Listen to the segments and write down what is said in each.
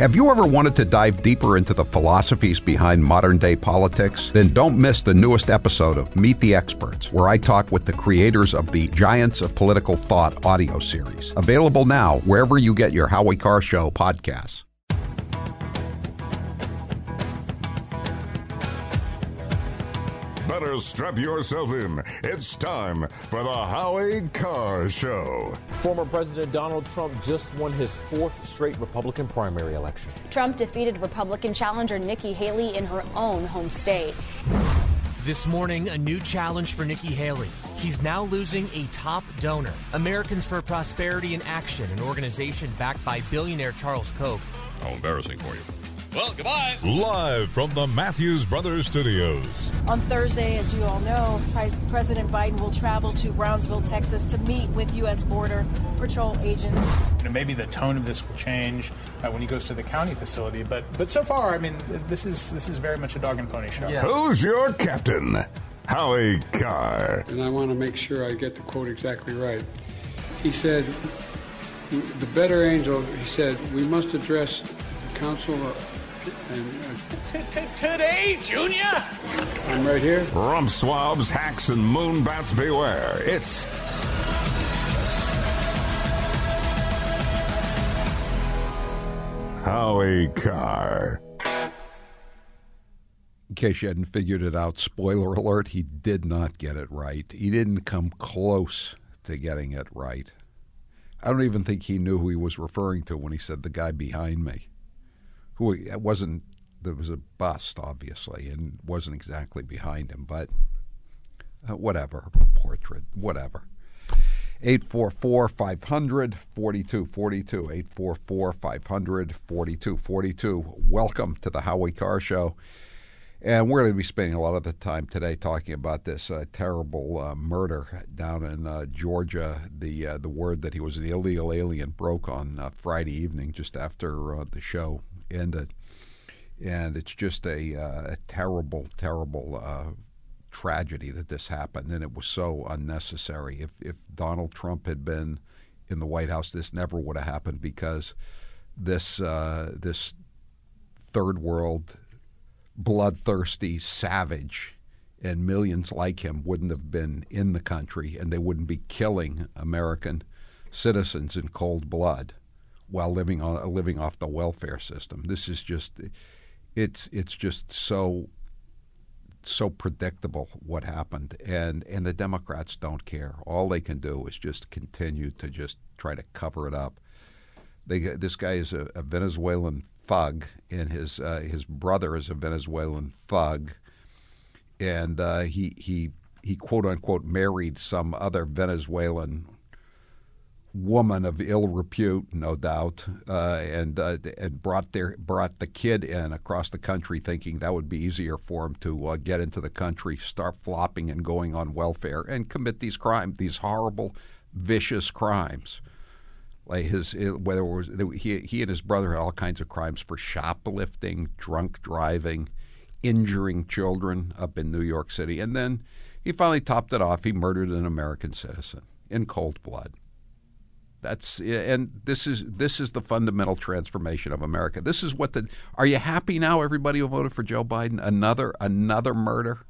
Have you ever wanted to dive deeper into the philosophies behind modern day politics? Then don't miss the newest episode of Meet the Experts, where I talk with the creators of the Giants of Political Thought audio series. Available now wherever you get your Howie Carr Show podcasts. Strap yourself in. It's time for the Howie Carr Show. Former President Donald Trump just won his fourth straight Republican primary election. Trump defeated Republican challenger Nikki Haley in her own home state. This morning, a new challenge for Nikki Haley. She's now losing a top donor. Americans for Prosperity in Action, an organization backed by billionaire Charles Koch. How embarrassing for you. Well, goodbye. Live from the Matthews Brothers Studios. On Thursday, as you all know, President Biden will travel to Brownsville, Texas to meet with U.S. Border Patrol agents. You know, maybe the tone of this will change uh, when he goes to the county facility, but but so far, I mean, this is this is very much a dog and pony show. Yeah. Who's your captain? Howie Carr. And I want to make sure I get the quote exactly right. He said, "The better angel," he said, "we must address the council." Today, Junior? I'm right here. Rump swabs, hacks, and moon bats beware. It's. Howie Carr. In case you hadn't figured it out, spoiler alert, he did not get it right. He didn't come close to getting it right. I don't even think he knew who he was referring to when he said the guy behind me who wasn't there was a bust obviously and wasn't exactly behind him, but uh, whatever portrait, whatever. 844 500 4242. 844 500 4242. Welcome to the Howie Carr Show. And we're going to be spending a lot of the time today talking about this uh, terrible uh, murder down in uh, Georgia. The uh, the word that he was an illegal alien broke on uh, Friday evening, just after uh, the show ended, and it's just a, uh, a terrible, terrible uh, tragedy that this happened, and it was so unnecessary. If if Donald Trump had been in the White House, this never would have happened because this uh, this third world bloodthirsty savage and millions like him wouldn't have been in the country and they wouldn't be killing American citizens in cold blood while living on living off the welfare system. This is just it's it's just so so predictable what happened and and the Democrats don't care. All they can do is just continue to just try to cover it up. They this guy is a, a Venezuelan thug and his uh, his brother is a Venezuelan thug and uh, he he he quote unquote married some other Venezuelan woman of ill repute, no doubt, uh, and uh, and brought their brought the kid in across the country, thinking that would be easier for him to uh, get into the country, start flopping and going on welfare, and commit these crimes, these horrible, vicious crimes. Like his whether it was he he and his brother had all kinds of crimes for shoplifting, drunk driving, injuring children up in New York City, and then he finally topped it off. He murdered an American citizen in cold blood. That's and this is this is the fundamental transformation of America. This is what the Are you happy now everybody who voted for Joe Biden? Another another murder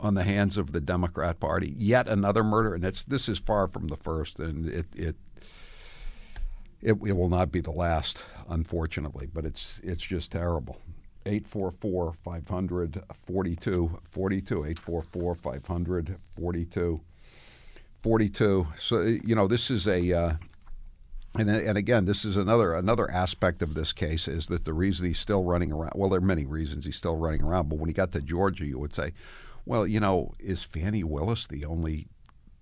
on the hands of the Democrat Party. Yet another murder and it's this is far from the first and it it it, it will not be the last unfortunately, but it's it's just terrible. 844 500 42 42 844 500 42 42. So you know this is a uh, and and again this is another another aspect of this case is that the reason he's still running around. Well, there are many reasons he's still running around, but when he got to Georgia, you would say, well, you know, is Fannie Willis the only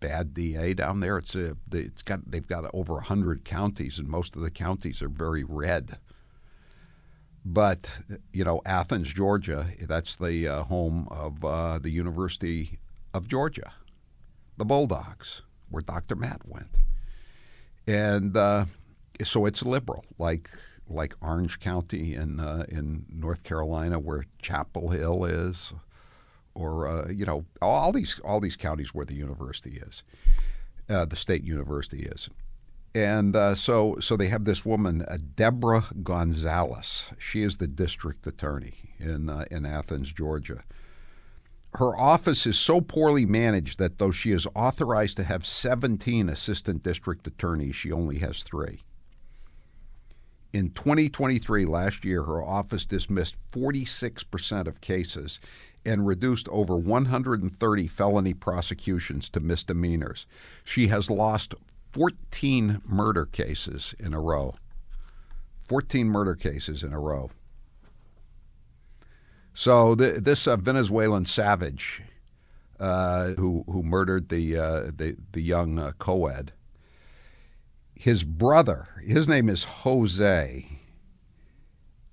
bad DA down there? It's a it's got they've got over hundred counties, and most of the counties are very red. But you know, Athens, Georgia, that's the uh, home of uh, the University of Georgia the Bulldogs, where Dr. Matt went. And uh, so it's liberal, like like Orange County in uh, in North Carolina, where Chapel Hill is, or uh, you know all these all these counties where the university is, uh, the state university is. And uh, so, so they have this woman, uh, Deborah Gonzalez. She is the district attorney in uh, in Athens, Georgia. Her office is so poorly managed that though she is authorized to have 17 assistant district attorneys, she only has three. In 2023, last year, her office dismissed 46% of cases and reduced over 130 felony prosecutions to misdemeanors. She has lost 14 murder cases in a row. 14 murder cases in a row. So th- this uh, Venezuelan savage uh, who who murdered the uh, the the young uh, co-ed, his brother, his name is Jose,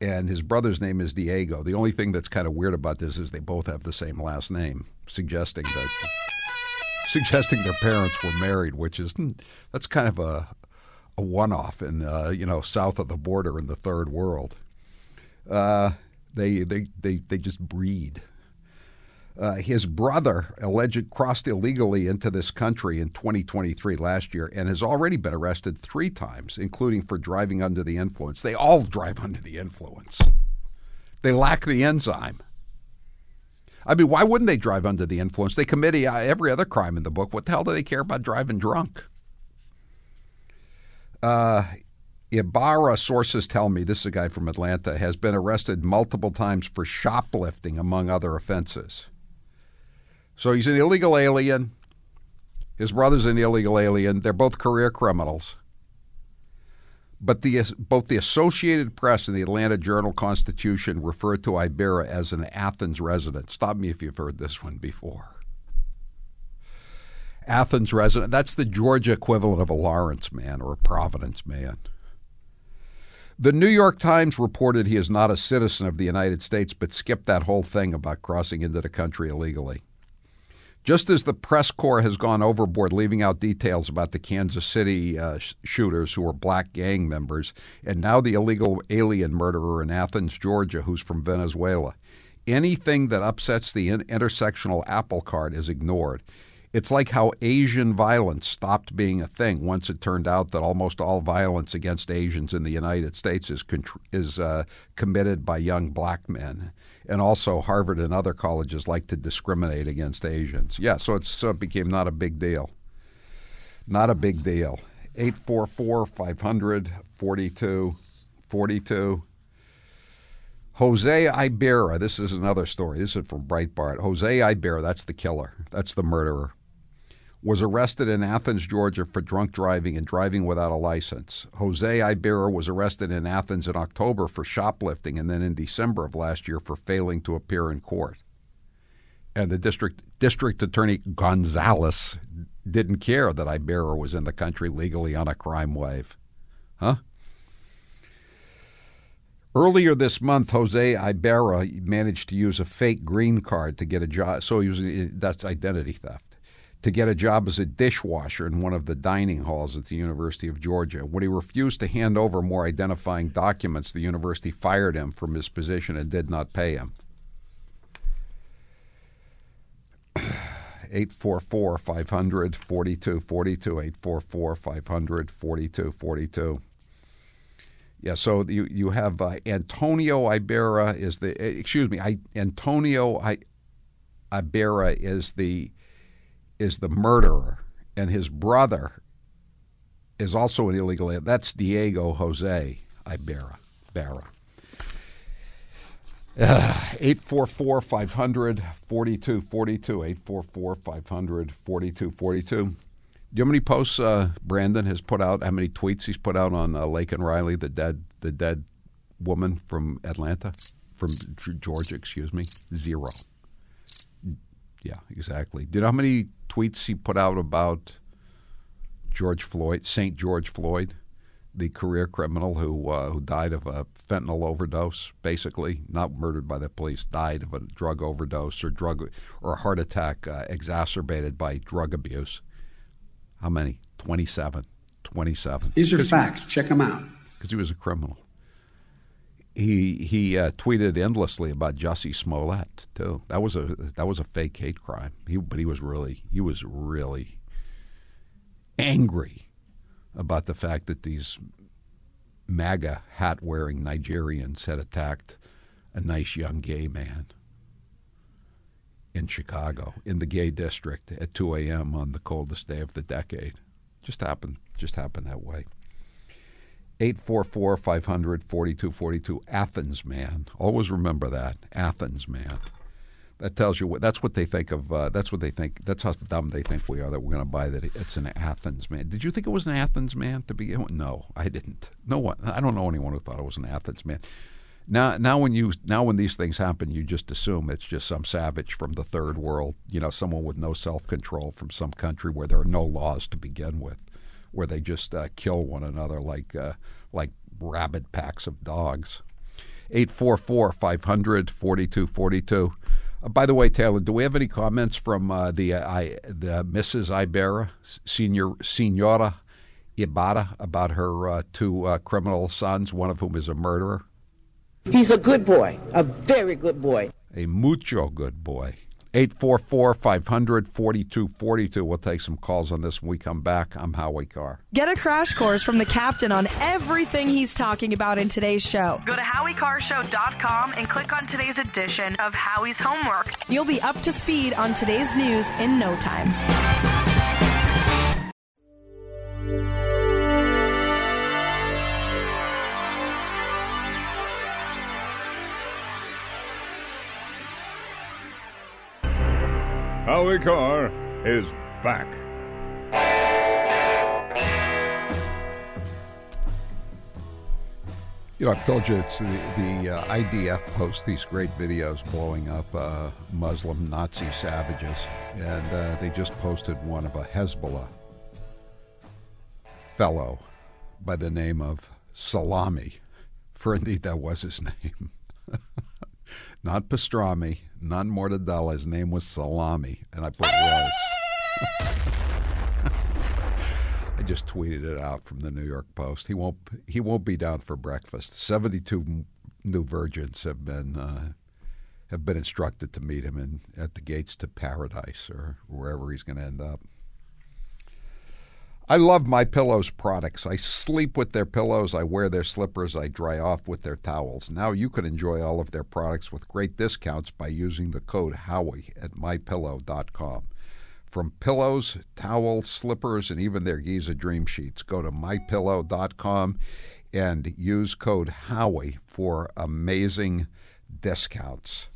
and his brother's name is Diego. The only thing that's kind of weird about this is they both have the same last name, suggesting that suggesting their parents were married, which is hmm, that's kind of a a one-off in uh, you know south of the border in the third world. They they they they just breed. Uh, his brother alleged crossed illegally into this country in 2023 last year and has already been arrested three times, including for driving under the influence. They all drive under the influence. They lack the enzyme. I mean, why wouldn't they drive under the influence? They commit every other crime in the book. What the hell do they care about driving drunk? Uh, Ibarra, sources tell me, this is a guy from Atlanta, has been arrested multiple times for shoplifting, among other offenses. So he's an illegal alien. His brother's an illegal alien. They're both career criminals. But the, both the Associated Press and the Atlanta Journal Constitution refer to Ibarra as an Athens resident. Stop me if you've heard this one before. Athens resident. That's the Georgia equivalent of a Lawrence man or a Providence man. The New York Times reported he is not a citizen of the United States, but skipped that whole thing about crossing into the country illegally. Just as the press corps has gone overboard, leaving out details about the Kansas City uh, sh- shooters who were black gang members, and now the illegal alien murderer in Athens, Georgia, who's from Venezuela. Anything that upsets the in- intersectional apple cart is ignored. It's like how Asian violence stopped being a thing once it turned out that almost all violence against Asians in the United States is is uh, committed by young black men, and also Harvard and other colleges like to discriminate against Asians. Yeah, so, so it became not a big deal. Not a big deal. 844 500 42 42. Jose Ibera, this is another story. This is from Breitbart. Jose Ibera, that's the killer. That's the murderer was arrested in Athens, Georgia for drunk driving and driving without a license. Jose Ibarra was arrested in Athens in October for shoplifting and then in December of last year for failing to appear in court. And the district district attorney Gonzalez didn't care that Ibarra was in the country legally on a crime wave. Huh? Earlier this month, Jose Ibarra managed to use a fake green card to get a job. So he was that's identity theft to get a job as a dishwasher in one of the dining halls at the University of Georgia. When he refused to hand over more identifying documents, the university fired him from his position and did not pay him. 844 500 4242 844 500 4242 yeah so you you have uh, Antonio Ibera is the excuse me I, Antonio I, Ibarra is the is the murderer, and his brother is also an illegal alien. That's Diego Jose Ibera. Barra. Uh, 844 500 4242. 844 500 4242. Do you know how many posts uh, Brandon has put out? How many tweets he's put out on uh, and Riley, the dead, the dead woman from Atlanta, from Georgia? Excuse me, zero. Yeah, exactly. Do you know how many tweets he put out about George Floyd, St. George Floyd, the career criminal who uh, who died of a fentanyl overdose, basically not murdered by the police, died of a drug overdose or drug or a heart attack uh, exacerbated by drug abuse. How many? 27. 27. These are facts. Check them out. Because he was a criminal he he uh, tweeted endlessly about Jussie Smollett too. That was a that was a fake hate crime. He but he was really he was really angry about the fact that these MAGA hat wearing Nigerians had attacked a nice young gay man in Chicago, in the gay district at 2 a.m. on the coldest day of the decade. Just happened, just happened that way. 844 500 4242, Athens Man. Always remember that, Athens Man. That tells you what. That's what they think of. Uh, that's what they think. That's how dumb they think we are. That we're going to buy that it's an Athens man. Did you think it was an Athens man to begin with? No, I didn't. No one. I don't know anyone who thought it was an Athens man. Now, now when you now when these things happen, you just assume it's just some savage from the third world. You know, someone with no self control from some country where there are no laws to begin with, where they just uh, kill one another like uh, like rabid packs of dogs. 844 500 4242. Uh, by the way, Taylor, do we have any comments from uh, the uh, I, the Mrs. Ibera, Senior Senora Ibarra, about her uh, two uh, criminal sons, one of whom is a murderer? He's a good boy, a very good boy. A mucho good boy. 844 500 4242. We'll take some calls on this when we come back. I'm Howie Carr. Get a crash course from the captain on everything he's talking about in today's show. Go to HowieCarrShow.com and click on today's edition of Howie's Homework. You'll be up to speed on today's news in no time. Howie Carr is back. You know, I've told you it's the, the uh, IDF posts these great videos blowing up uh, Muslim Nazi savages, and uh, they just posted one of a Hezbollah fellow by the name of Salami, for indeed that was his name. not pastrami, not mortadella. His name was Salami, and I put was. I just tweeted it out from the New York Post. He won't. He won't be down for breakfast. Seventy-two new virgins have been uh, have been instructed to meet him in at the gates to paradise or wherever he's going to end up. I love my pillows products. I sleep with their pillows, I wear their slippers, I dry off with their towels. Now you can enjoy all of their products with great discounts by using the code Howie at mypillow.com. From pillows, towels, slippers, and even their Giza Dream Sheets, go to mypillow.com and use code Howie for amazing discounts.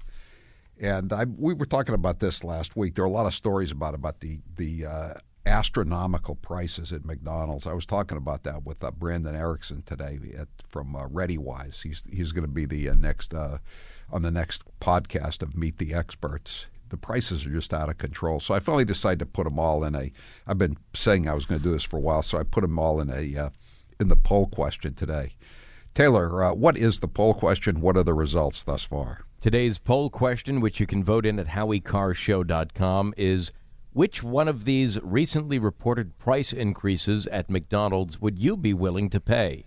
And I, we were talking about this last week. There are a lot of stories about about the the uh, astronomical prices at McDonald's. I was talking about that with uh, Brandon Erickson today at, from uh, ReadyWise. He's he's going to be the uh, next uh, on the next podcast of Meet the Experts. The prices are just out of control. So I finally decided to put them all in a. I've been saying I was going to do this for a while, so I put them all in a uh, in the poll question today. Taylor, uh, what is the poll question? What are the results thus far? Today's poll question, which you can vote in at HowieCarrShow.com, is which one of these recently reported price increases at McDonald's would you be willing to pay?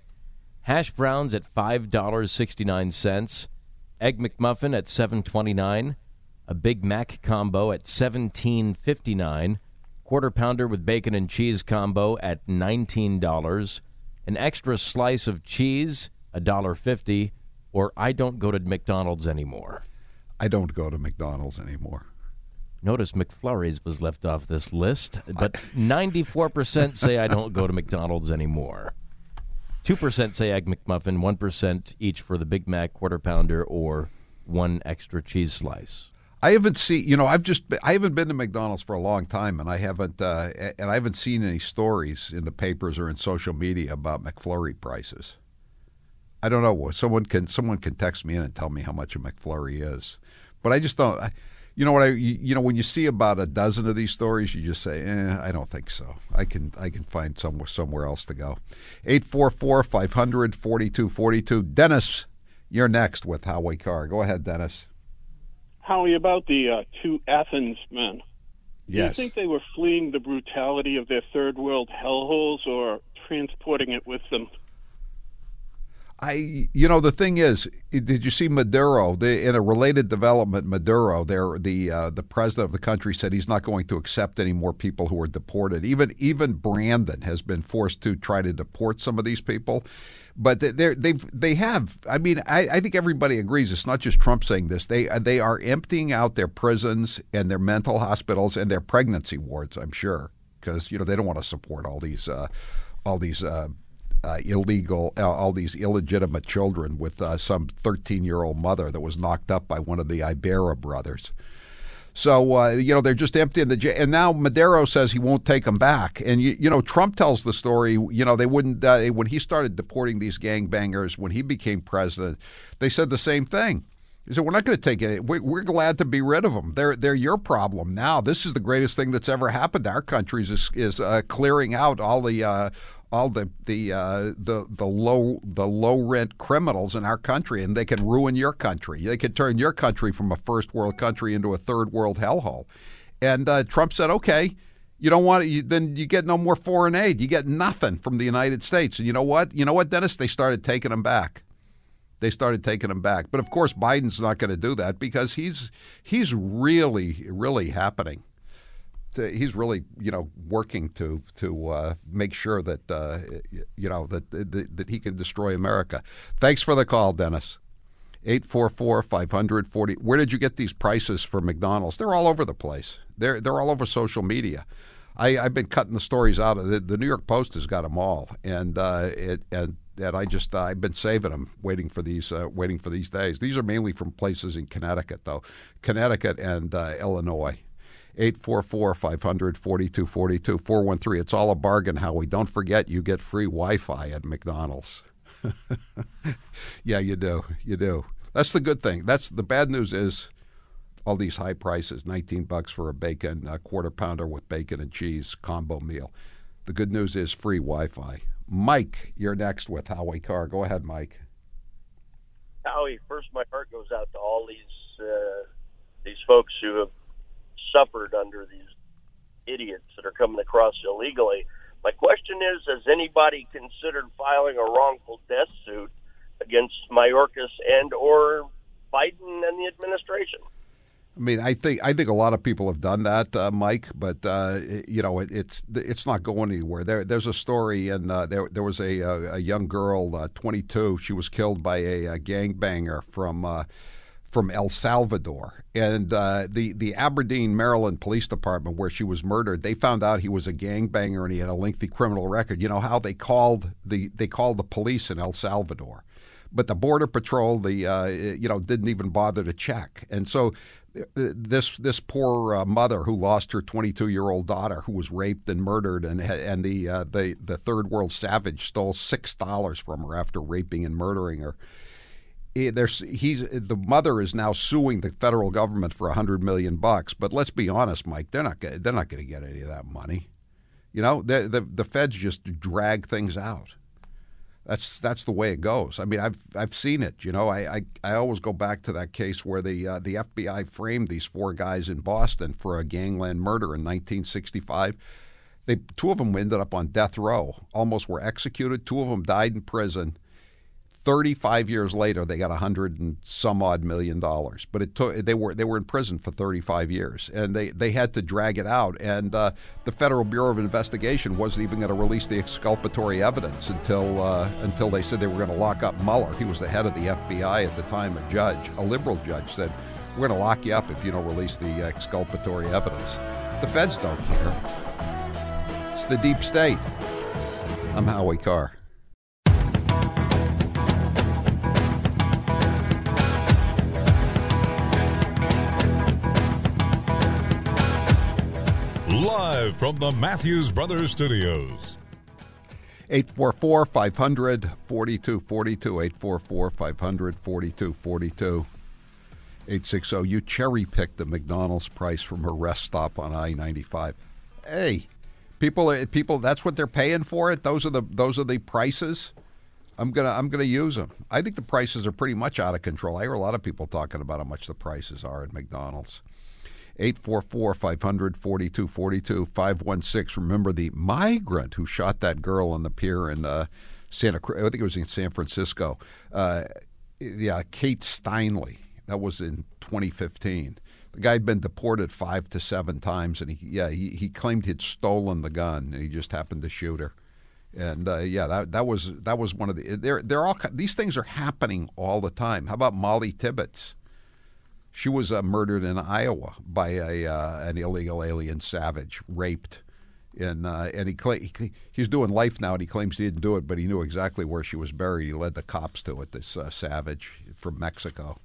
Hash browns at $5.69, Egg McMuffin at $7.29, a Big Mac combo at $17.59, quarter pounder with bacon and cheese combo at $19, an extra slice of cheese, $1.50, or I don't go to McDonald's anymore. I don't go to McDonald's anymore. Notice McFlurry's was left off this list, but 94% say I don't go to McDonald's anymore. 2% say Egg McMuffin, 1% each for the Big Mac quarter pounder or one extra cheese slice. I haven't seen, you know, I've just, been, I haven't been to McDonald's for a long time, and I haven't, uh, and I haven't seen any stories in the papers or in social media about McFlurry prices. I don't know. Someone can, someone can text me in and tell me how much a McFlurry is, but I just don't. I, you know what I you know when you see about a dozen of these stories, you just say, eh, I don't think so. I can I can find somewhere somewhere else to go. 844-500-4242. Dennis, you're next with Howie Carr. Go ahead, Dennis. Howie, about the uh, two Athens men. yes. Do you think they were fleeing the brutality of their third world hellholes or transporting it with them? I, you know, the thing is, did you see Maduro? The, in a related development, Maduro, there, the uh, the president of the country said he's not going to accept any more people who are deported. Even even Brandon has been forced to try to deport some of these people, but they they've they have. I mean, I, I think everybody agrees. It's not just Trump saying this. They they are emptying out their prisons and their mental hospitals and their pregnancy wards. I'm sure because you know they don't want to support all these uh, all these. Uh, uh, illegal, uh, all these illegitimate children with uh, some 13 year old mother that was knocked up by one of the Ibera brothers. So uh, you know they're just emptying the jail, and now Maduro says he won't take them back. And you, you know Trump tells the story. You know they wouldn't uh, when he started deporting these gangbangers when he became president. They said the same thing. He said, "We're not going to take it. We're, glad to be rid of them. They're they're your problem now. This is the greatest thing that's ever happened to our country is is uh, clearing out all the uh, all the the uh, the the low the low rent criminals in our country, and they can ruin your country. They can turn your country from a first world country into a third world hellhole. And uh, Trump said, "Okay, you don't want it, then you get no more foreign aid. You get nothing from the United States." And you know what? You know what, Dennis? They started taking them back. They started taking them back. But of course, Biden's not going to do that because he's he's really really happening he's really you know working to to uh, make sure that uh, you know that, that, that he can destroy America. Thanks for the call, Dennis. 844-540. Where did you get these prices for McDonald's? They're all over the place. They're they're all over social media. I, have been cutting the stories out of the, the New York Post has got them all, and uh, it and and I just uh, I've been saving them, waiting for these uh, waiting for these days. These are mainly from places in Connecticut, though, Connecticut and uh, Illinois. 844 500 4242 413. It's all a bargain, Howie. Don't forget you get free Wi Fi at McDonald's. yeah, you do. You do. That's the good thing. That's the bad news is all these high prices 19 bucks for a bacon, a quarter pounder with bacon and cheese combo meal. The good news is free Wi Fi. Mike, you're next with Howie Carr. Go ahead, Mike. Howie, first, my heart goes out to all these uh, these folks who have suffered under these idiots that are coming across illegally. My question is: Has anybody considered filing a wrongful death suit against Mayorkas and or Biden and the administration? I mean, I think I think a lot of people have done that, uh, Mike. But uh, you know, it, it's it's not going anywhere. There, there's a story, and uh, there there was a a young girl, uh, 22. She was killed by a, a gangbanger from uh, from El Salvador. And uh, the, the Aberdeen, Maryland Police Department, where she was murdered, they found out he was a gangbanger and he had a lengthy criminal record. You know how they called the they called the police in El Salvador, but the border patrol, the uh, you know, didn't even bother to check. And so uh, this this poor uh, mother who lost her 22 year old daughter who was raped and murdered and and the uh, the the third world savage stole six dollars from her after raping and murdering her there's he's the mother is now suing the federal government for a hundred million bucks. But let's be honest, Mike, they're not they're not going to get any of that money. You know, the, the the feds just drag things out. That's that's the way it goes. I mean, I've I've seen it. You know, I I, I always go back to that case where the uh, the FBI framed these four guys in Boston for a gangland murder in 1965. They two of them ended up on death row, almost were executed. Two of them died in prison 35 years later, they got a hundred and some odd million dollars. But it took they were they were in prison for 35 years, and they, they had to drag it out. And uh, the Federal Bureau of Investigation wasn't even going to release the exculpatory evidence until uh, until they said they were going to lock up Mueller. He was the head of the FBI at the time. A judge, a liberal judge, said, "We're going to lock you up if you don't release the exculpatory evidence." The feds don't care. It's the deep state. I'm Howie Carr. Live from the Matthews Brothers Studios. 844 500 4242. 844 500 4242. 860. You cherry picked the McDonald's price from her rest stop on I 95. Hey, people, eh, people, that's what they're paying for it. Those are the those are the prices. I'm gonna I'm gonna use them. I think the prices are pretty much out of control. I hear a lot of people talking about how much the prices are at McDonald's. 844 500 4242 516. Remember the migrant who shot that girl on the pier in uh, Santa. Cruz. I think it was in San Francisco. Uh, yeah, Kate Steinle. That was in 2015. The guy had been deported five to seven times, and he yeah he, he claimed he'd stolen the gun, and he just happened to shoot her. And uh, yeah, that that was that was one of the they're they're all these things are happening all the time. How about Molly Tibbetts? She was uh, murdered in Iowa by a uh, an illegal alien savage, raped, and uh, and he, cla- he he's doing life now, and he claims he didn't do it, but he knew exactly where she was buried. He led the cops to it. This uh, savage from Mexico.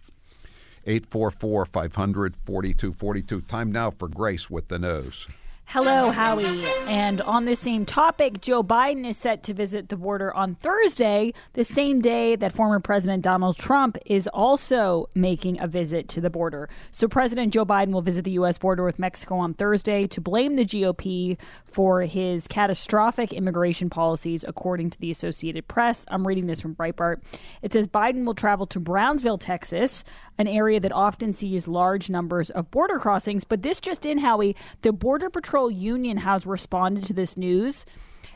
844 500 4242. Time now for Grace with the nose. Hello, Howie. And on the same topic, Joe Biden is set to visit the border on Thursday, the same day that former President Donald Trump is also making a visit to the border. So, President Joe Biden will visit the U.S. border with Mexico on Thursday to blame the GOP for his catastrophic immigration policies, according to the Associated Press. I'm reading this from Breitbart. It says Biden will travel to Brownsville, Texas, an area that often sees large numbers of border crossings. But this just in, Howie, the Border Patrol Union has responded to this news.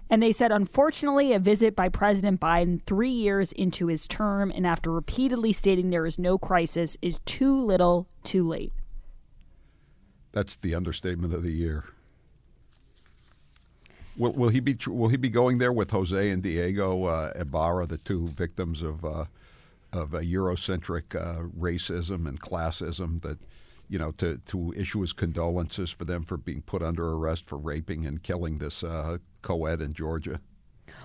And they said, unfortunately, a visit by President Biden three years into his term and after repeatedly stating there is no crisis is too little, too late. That's the understatement of the year. Will, will he be Will he be going there with Jose and Diego uh, Ibarra, the two victims of uh, of a Eurocentric uh, racism and classism that you know, to, to issue his condolences for them for being put under arrest for raping and killing this uh, co-ed in Georgia?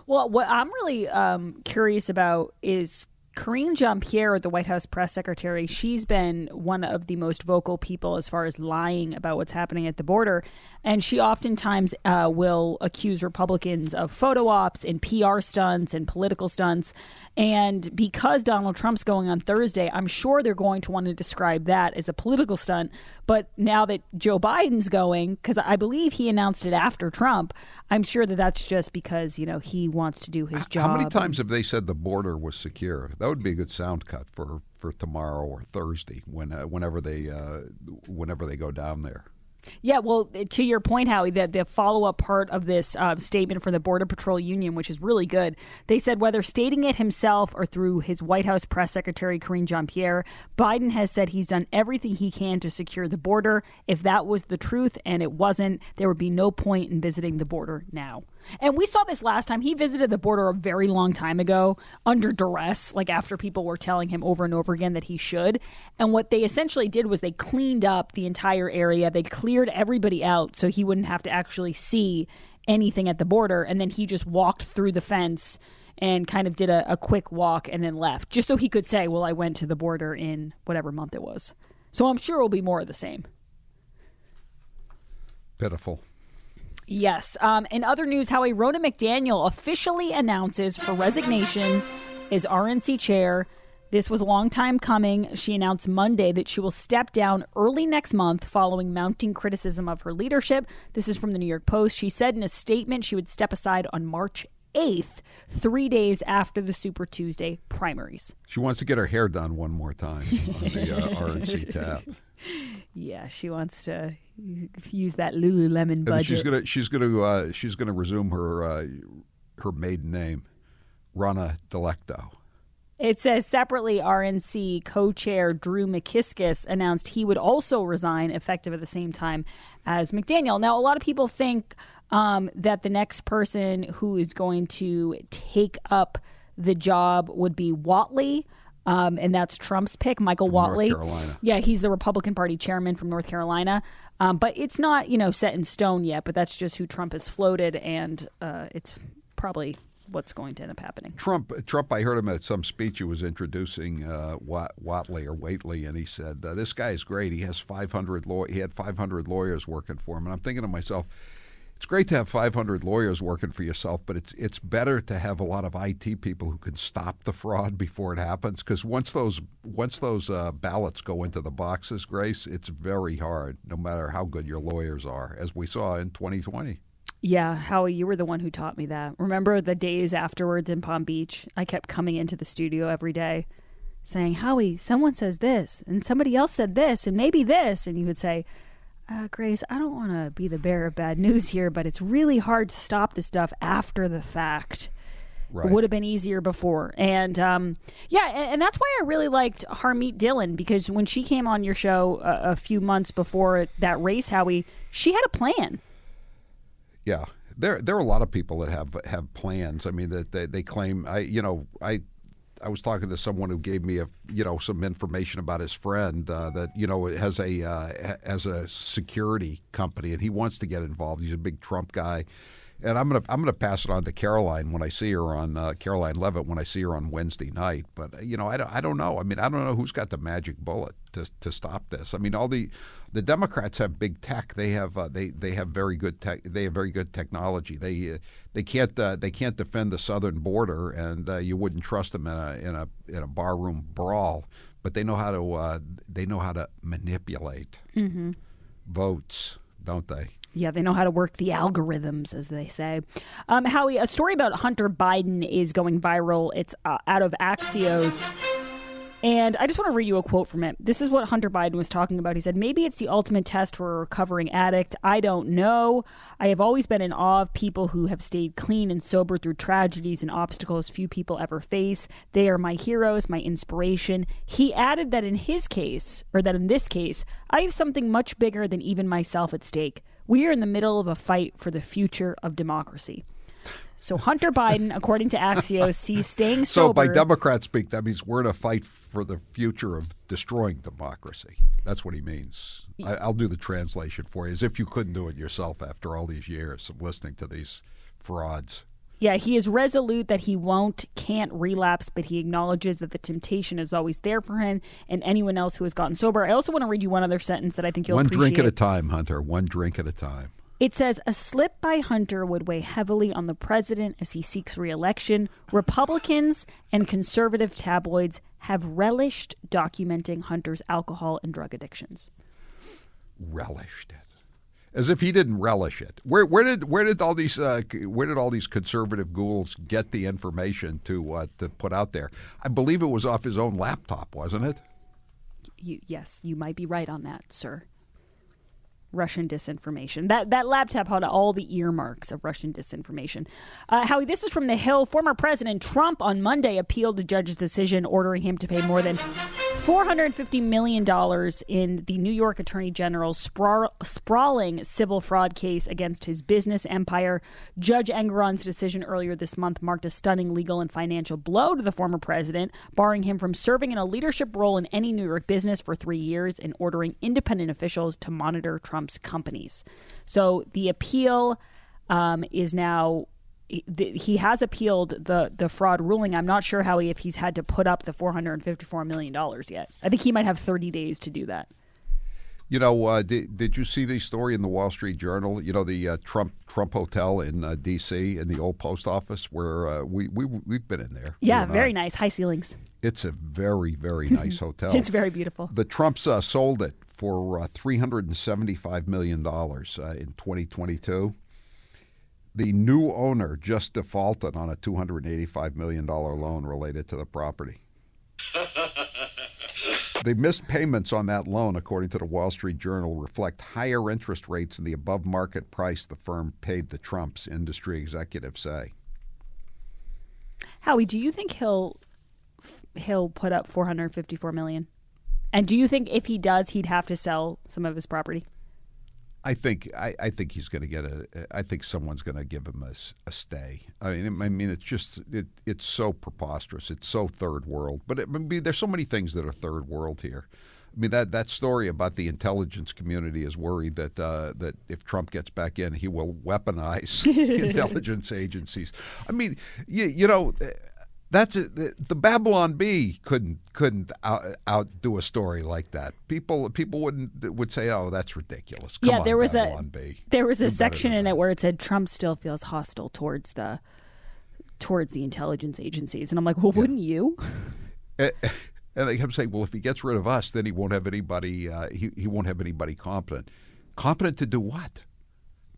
Well, what I'm really um, curious about is Karine Jean Pierre, the White House press secretary, she's been one of the most vocal people as far as lying about what's happening at the border. And she oftentimes uh, will accuse Republicans of photo ops and PR stunts and political stunts. And because Donald Trump's going on Thursday, I'm sure they're going to want to describe that as a political stunt. But now that Joe Biden's going, because I believe he announced it after Trump, I'm sure that that's just because, you know, he wants to do his job. How many times have they said the border was secure? That would be a good sound cut for, for tomorrow or Thursday when uh, whenever they uh, whenever they go down there. Yeah, well, to your point, Howie, the, the follow up part of this uh, statement from the Border Patrol Union, which is really good, they said whether stating it himself or through his White House press secretary, Karine Jean Pierre, Biden has said he's done everything he can to secure the border. If that was the truth and it wasn't, there would be no point in visiting the border now. And we saw this last time. He visited the border a very long time ago under duress, like after people were telling him over and over again that he should. And what they essentially did was they cleaned up the entire area. They cleared everybody out so he wouldn't have to actually see anything at the border. And then he just walked through the fence and kind of did a, a quick walk and then left, just so he could say, Well, I went to the border in whatever month it was. So I'm sure it'll be more of the same. Pitiful. Yes. Um, in other news, Howie Ronna McDaniel officially announces her resignation as RNC chair. This was a long time coming. She announced Monday that she will step down early next month following mounting criticism of her leadership. This is from the New York Post. She said in a statement she would step aside on March 8th, three days after the Super Tuesday primaries. She wants to get her hair done one more time on the uh, RNC tab. Yeah, she wants to use that Lululemon budget. She's gonna she's gonna uh, she's gonna resume her uh, her maiden name, Rana Delecto. It says separately, RNC co chair Drew McKissick announced he would also resign effective at the same time as McDaniel. Now, a lot of people think um, that the next person who is going to take up the job would be Whatley. Um, and that's Trump's pick, Michael From Whatley. Yeah, he's the Republican Party chairman from North Carolina. Um, but it's not, you know, set in stone yet. But that's just who Trump has floated, and uh, it's probably what's going to end up happening. Trump, Trump. I heard him at some speech. He was introducing uh, Whatley or Waitley, and he said, uh, "This guy is great. He has 500 law. He had 500 lawyers working for him." And I'm thinking to myself it's great to have 500 lawyers working for yourself, but it's it's better to have a lot of IT people who can stop the fraud before it happens. Because once those once those uh, ballots go into the boxes, Grace, it's very hard, no matter how good your lawyers are, as we saw in 2020. Yeah, Howie, you were the one who taught me that. Remember the days afterwards in Palm Beach? I kept coming into the studio every day saying, Howie, someone says this, and somebody else said this, and maybe this. And you would say, uh, Grace, I don't want to be the bearer of bad news here, but it's really hard to stop this stuff after the fact. Right. It would have been easier before. And um, yeah, and, and, that's why I really liked Harmeet Dillon because when she came on your show a, a few months before that race, Howie, she had a plan. Yeah, there there are a lot of people that have have plans. I mean, that they, they claim. I you know I I was talking to someone who gave me a you know some information about his friend uh, that you know has a uh, has a security company and he wants to get involved. He's a big Trump guy, and I'm gonna I'm gonna pass it on to Karoline when I see her on uh, Karoline Leavitt when I see her on Wednesday night. But you know I don't, I don't know. I mean I don't know who's got the magic bullet to to stop this. I mean all the the Democrats have big tech. They have uh, they they have very good tech. They have very good technology. They uh, they can't uh, they can't defend the southern border, and uh, you wouldn't trust them in a in a in a barroom brawl. But they know how to uh, they know how to manipulate mm-hmm. votes, don't they? Yeah, they know how to work the algorithms, as they say. Um, Howie, a story about Hunter Biden is going viral. It's uh, out of Axios. And I just want to read you a quote from it. This is what Hunter Biden was talking about. He said, Maybe it's the ultimate test for a recovering addict. I don't know. I have always been in awe of people who have stayed clean and sober through tragedies and obstacles few people ever face. They are my heroes, my inspiration. He added that in his case, or that in this case, I have something much bigger than even myself at stake. We are in the middle of a fight for the future of democracy. So Hunter Biden, according to Axios, sees staying sober. So by Democrat speak, that means we're in a fight for the future of destroying democracy. That's what he means. I, will do the translation for you, as if you couldn't do it yourself after all these years of listening to these frauds. Yeah, he is resolute that he won't, can't relapse, but he acknowledges that the temptation is always there for him and anyone else who has gotten sober. I also want to read you one other sentence that I think you'll one appreciate. drink at a time, Hunter. One drink at a time. It says a slip by Hunter would weigh heavily on the president as he seeks reelection. Republicans and conservative tabloids have relished documenting Hunter's alcohol and drug addictions. Relished it, as if he didn't relish it. Where, where did where did all these uh, where did all these conservative ghouls get the information to uh, to put out there? I believe it was off his own laptop, wasn't it? You, yes, you might be right on that, sir. Russian disinformation. That that laptop had all the earmarks of Russian disinformation. Uh, Howie, this is from The Hill. Former President Trump on Monday appealed a judge's decision ordering him to pay more than $450 million in the New York Attorney General's sprawl, sprawling civil fraud case against his business empire. Judge Engoron's decision earlier this month marked a stunning legal and financial blow to the former president, barring him from serving in a leadership role in any New York business for three years and ordering independent officials to monitor Trump's companies. So the appeal um, is now he has appealed the the fraud ruling. I'm not sure how he if he's had to put up the 454 million dollars yet. I think he might have 30 days to do that. You know, uh, did, did you see the story in the Wall Street Journal? You know, the uh, Trump Trump Hotel in uh, D.C. in the old post office where uh, we we we've been in there. Yeah, very nice, high ceilings. It's a very very nice hotel. it's very beautiful. The Trumps uh, sold it for uh, 375 million dollars in 2022 the new owner just defaulted on a $285 million loan related to the property. the missed payments on that loan, according to the Wall Street Journal, reflect higher interest rates than the above market price the firm paid the Trumps, industry executives say. Howie, do you think he'll he'll put up 454 million? And do you think if he does, he'd have to sell some of his property? I think I, I think he's going to get a. I think someone's going to give him a, a, stay. I mean, I mean, it's just it, it's so preposterous. It's so third world. But it, I mean, there's so many things that are third world here. I mean that that story about the intelligence community is worried that uh, that if Trump gets back in, he will weaponize intelligence agencies. I mean, you, you know, that's a, the, the, Babylon Bee couldn't couldn't out, outdo a story like that. People people wouldn't would say, "Oh, that's ridiculous." Come yeah, on, there was Babylon a Bee. there was You're a section in it where it said Trump still feels hostile towards the towards the intelligence agencies, and I'm like, well, yeah. wouldn't you? and they kept saying, "Well, if he gets rid of us, then he won't have anybody. Uh, he he won't have anybody competent. Competent to do what?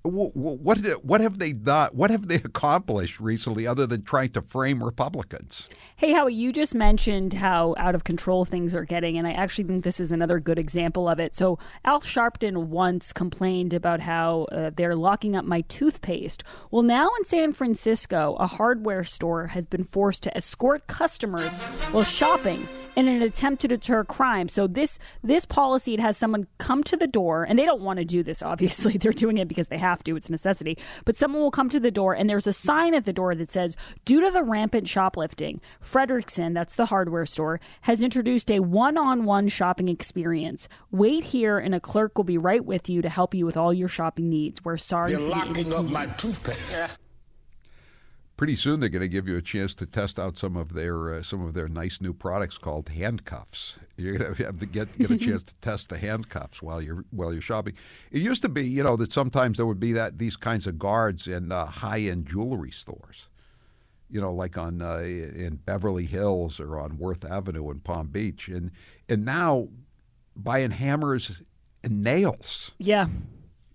Wh- wh- What what have they done? What have they accomplished recently, other than trying to frame Republicans? Hey, Howie, you just mentioned how out of control things are getting, and I actually think this is another good example of it. So, Al Sharpton once complained about how uh, they're locking up my toothpaste. Well, now in San Francisco, a hardware store has been forced to escort customers while shopping in an attempt to deter crime. So this this policy it has someone come to the door and they don't want to do this obviously. They're doing it because they have to. It's a necessity. But someone will come to the door and there's a sign at the door that says, "Due to the rampant shoplifting, Fredericksen, that's the hardware store, has introduced a one-on-one shopping experience. Wait here and a clerk will be right with you to help you with all your shopping needs. We're sorry They're locking up my toothpaste. Pretty soon, they're going to give you a chance to test out some of their uh, some of their nice new products called handcuffs. You're going to have to get get a chance to test the handcuffs while you're while you're shopping. It used to be, you know, that sometimes there would be that these kinds of guards in uh, high end jewelry stores. You know, like on uh, in Beverly Hills or on Worth Avenue in Palm Beach, and and now buying hammers and nails Yeah.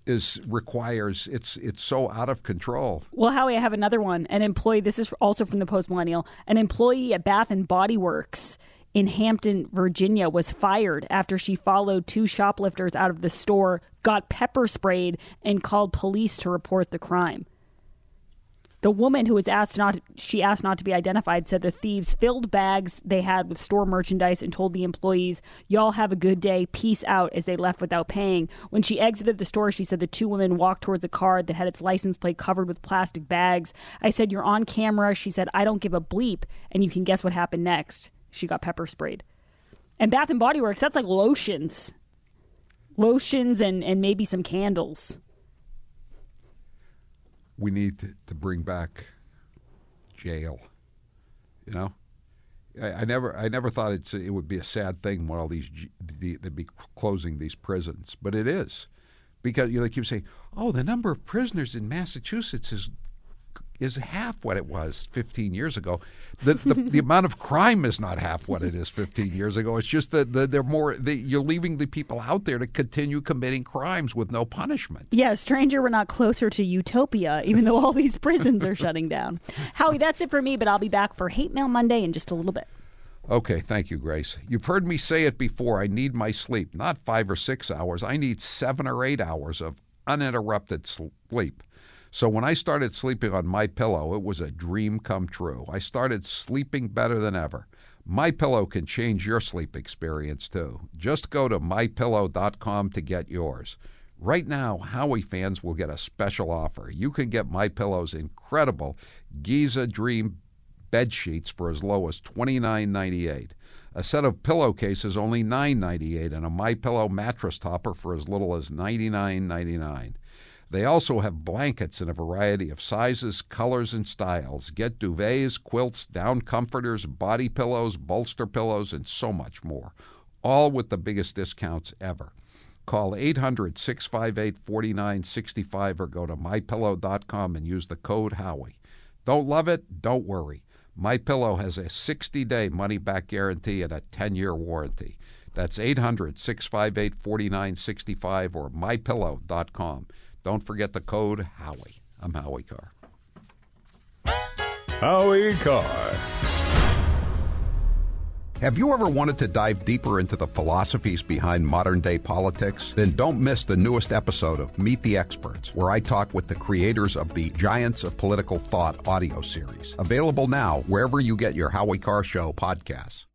Is requires it's it's so out of control. Well, Howie, I have another one. An employee, this is also from the Post Millennial, an employee at Bath and Body Works in Hampton, Virginia, was fired after she followed two shoplifters out of the store, got pepper sprayed, and called police to report the crime. The woman who was asked not she asked not to be identified said the thieves filled bags they had with store merchandise and told the employees, "Y'all have a good day. Peace out." as they left without paying. When she exited the store, she said the two women walked towards a car that had its license plate covered with plastic bags. I said, "You're on camera." She said, "I don't give a bleep." And you can guess what happened next. She got pepper sprayed. And Bath and Body Works, that's like lotions. Lotions and and maybe some candles. We need to, to bring back jail. You know, I, I never, I never thought it's it would be a sad thing when all these the, they'd be closing these prisons, but it is because you know they keep saying, oh, the number of prisoners in Massachusetts is is half what it was 15 years ago. The, the, the amount of crime is not half what it is 15 years ago. It's just that the, they're more. The, you're leaving the people out there to continue committing crimes with no punishment. Yeah, stranger, we're not closer to utopia, even though all these prisons are shutting down. Howie, that's it for me, but I'll be back for Hate Mail Monday in just a little bit. Okay, thank you, Grace. You've heard me say it before. I need my sleep, not five or six hours. I need seven or eight hours of uninterrupted sleep. So when I started sleeping on my pillow, it was a dream come true. I started sleeping better than ever. My pillow can change your sleep experience too. Just go to mypillow.com to get yours. Right now, Howie fans will get a special offer. You can get My Pillow's incredible Giza Dream bed sheets for as low as $29.98. A set of pillowcases only $9.98 and a My Pillow mattress topper for as little as $99.99. They also have blankets in a variety of sizes, colors, and styles. Get duvets, quilts, down comforters, body pillows, bolster pillows, and so much more. All with the biggest discounts ever. Call 800 658 4965 or go to mypillow.com and use the code Howie. Don't love it? Don't worry. My Pillow has a 60-day money-back guarantee and a 10-year warranty. That's 800-658-4965 or mypillow.com. Don't forget the code Howie. I'm Howie Carr. Howie Carr. Have you ever wanted to dive deeper into the philosophies behind modern day politics? Then don't miss the newest episode of Meet the Experts, where I talk with the creators of the Giants of Political Thought audio series. Available now wherever you get your Howie Carr Show podcasts.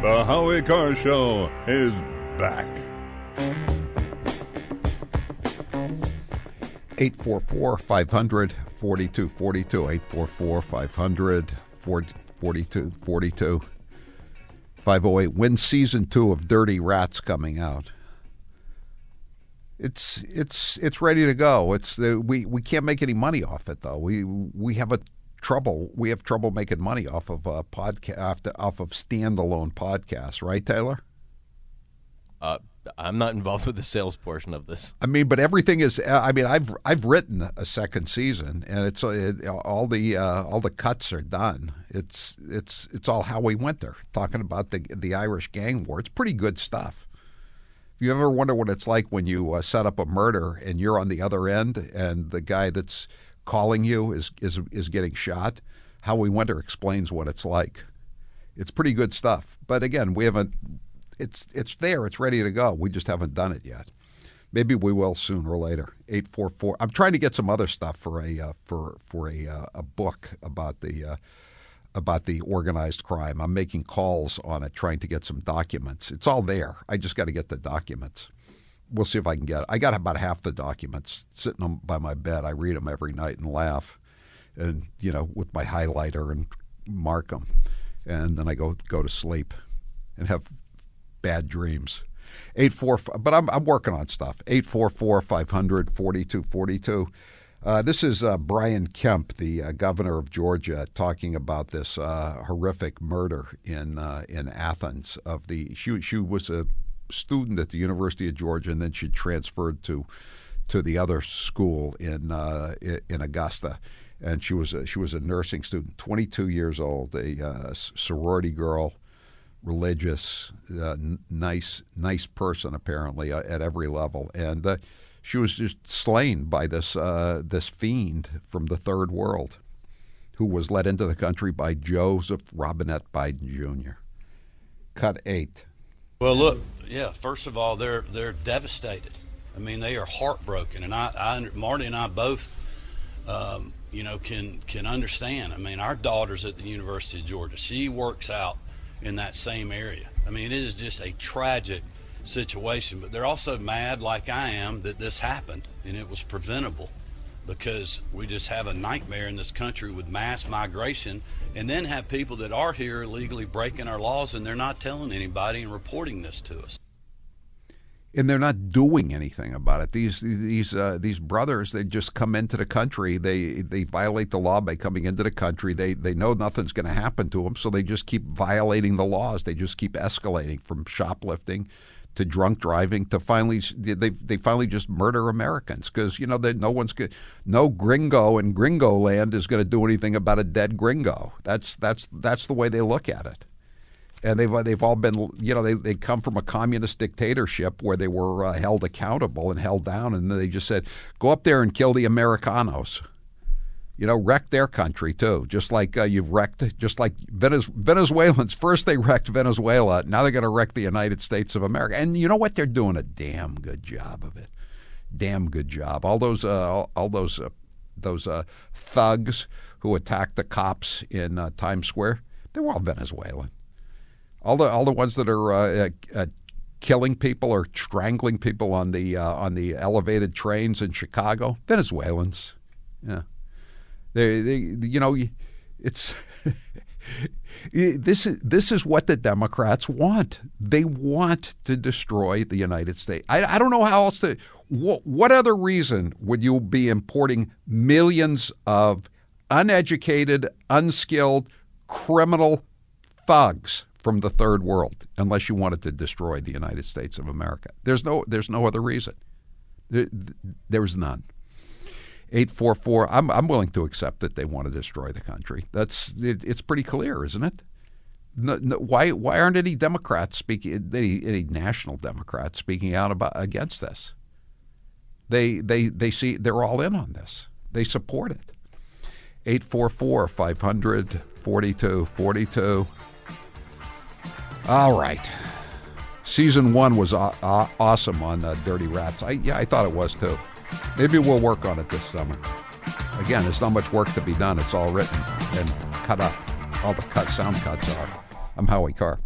The Howie Carr Show is back. 844 500 4242. 844 500 4242. 508. When season two of Dirty Rats coming out? It's it's it's ready to go. It's the, we we can't make any money off it though. We we have a trouble we have trouble making money off of uh, podcast off of standalone podcasts, right, Taylor? Uh, I'm not involved with the sales portion of this. I mean, but everything is. uh, I mean, I've I've written a second season, and it's uh, it, all the uh, all the cuts are done. It's it's it's all how we went there, talking about the the Irish gang war. It's pretty good stuff. If you ever wonder what it's like when you uh, set up a murder and you're on the other end, and the guy that's calling you is is is getting shot, Howie Winter explains what it's like. It's pretty good stuff. But again, we haven't. It's it's there. It's ready to go. We just haven't done it yet. Maybe we will sooner or later. Eight four four. I'm trying to get some other stuff for a uh, for for a uh, a book about the uh, about the organized crime. I'm making calls on it, trying to get some documents. It's all there. I just got to get the documents. We'll see if I can get it. I got about half the documents sitting on, by my bed. I read them every night and laugh, and you know, with my highlighter and mark them, and then I go go to sleep, and have bad dreams. Eight four, but I'm I'm working on stuff. Eight four four five hundred forty two forty two. Uh, this is uh, Brian Kemp, the uh, governor of Georgia, talking about this uh, horrific murder in uh, in Athens. Of the she she was a student at the University of Georgia, and then she transferred to to the other school in uh, in Augusta, and she was a, she was a nursing student, 22 years old, a sorority girl religious, uh, n- nice, nice person apparently uh, at every level, and uh, she was just slain by this uh, this fiend from the third world, who was let into the country by Joseph Robinette Biden Jr. Cut eight. Well, look, yeah. First of all, they're they're devastated. I mean, they are heartbroken, and I, I Marty and I both. Um, you know, can can understand. I mean, our daughter's at the University of Georgia. She works out in that same area. I mean, it is just a tragic situation, but they're also mad, like I am, that this happened and it was preventable because we just have a nightmare in this country with mass migration and then have people that are here illegally breaking our laws and they're not telling anybody and reporting this to us and they're not doing anything about it. These these uh, these brothers, they just come into the country. They they violate the law by coming into the country. They they know nothing's going to happen to them, so they just keep violating the laws. They just keep escalating from shoplifting to drunk driving to finally they they finally just murder Americans because you know that no one's good. No gringo in gringo land is going to do anything about a dead gringo. That's that's that's the way they look at it and they've they've all been you know they they come from a communist dictatorship where they were uh, held accountable and held down, and they just said go up there and kill the Americanos. You know, wrecked their country too, just like uh, you've wrecked, just like Venez- Venezuelans. First they wrecked Venezuela, now they're going to wreck the United States of America. And you know what? They're doing a damn good job of it. Damn good job. All those, uh, all, all, those, uh, those uh, thugs who attacked the cops in uh, Times Square, they were all Venezuelan. All the all the ones that are uh, killing people or strangling people on the on the elevated trains in Chicago, Venezuelans. Yeah, they, they you know, it's. this is this is what the Democrats want. They want to destroy the United States. I, I don't know how else to. What, what other reason would you be importing millions of uneducated, unskilled, criminal thugs from the third world unless you wanted to destroy the United States of America. There's no there's no other reason. There, there's none. 844 I'm I'm willing to accept that they want to destroy the country. That's it, it's pretty clear, isn't it? No, no, why why aren't any Democrats speaking any, any national Democrats speaking out about against this? They they they see they're all in on this. They support it. 844 500 42 42 all right. Season one was aw- awesome on uh, Dirty Rats. I, yeah, I thought it was too. Maybe we'll work on it this summer. Again, there's not much work to be done. It's all written and cut up. All the cut sound cuts are. I'm Howie Carr.